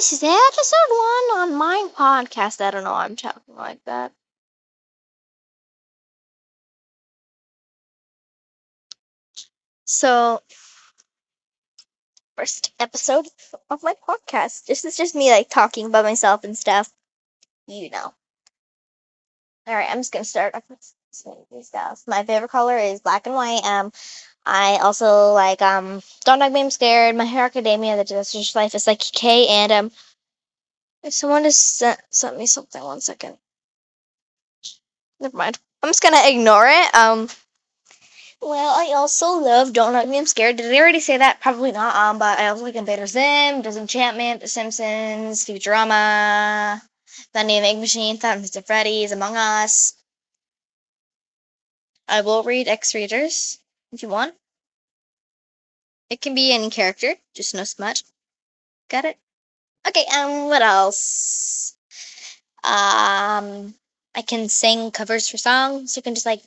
this is episode one on my podcast. I don't know I'm talking like that. So, first episode of my podcast. This is just me like talking about myself and stuff. You know. Alright, I'm just gonna start stuff. My favorite color is black and white. Um, I also like um Don't Hug Me I'm Scared, My Hero Academia, The Disastrous Life of Saiki K, and um if someone just sent, sent me something, one second. Never mind. I'm just gonna ignore it. Um well, I also love Don't Let Me I'm Scared. Did I already say that? Probably not. Um, but I also like Invader Zim, Disenchantment, The Simpsons, Futurama, The Name Machine, Five Nights at Freddy's, Among Us. I will read X readers if you want. It can be any character, just no smut. Got it? Okay, um, what else? Um, I can sing covers for songs. You can just like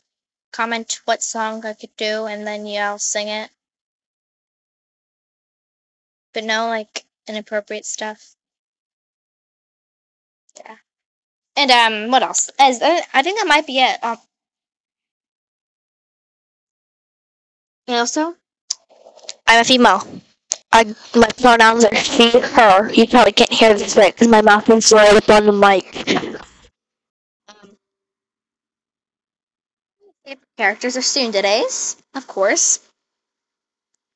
comment what song I could do and then yeah, I'll sing it. But no like inappropriate stuff. Yeah. And um, what else? As uh, I think that might be it. Um, and also, I'm a female. I my pronouns are she, her. You probably can't hear this right because my mouth is right up on the mic. Um, favorite characters are Sundays, of course.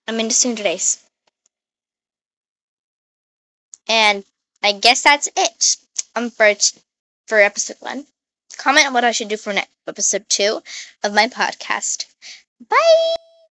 I'm into Sundays. And I guess that's it. Um, for for episode one. Comment on what I should do for next episode two of my podcast. Bye.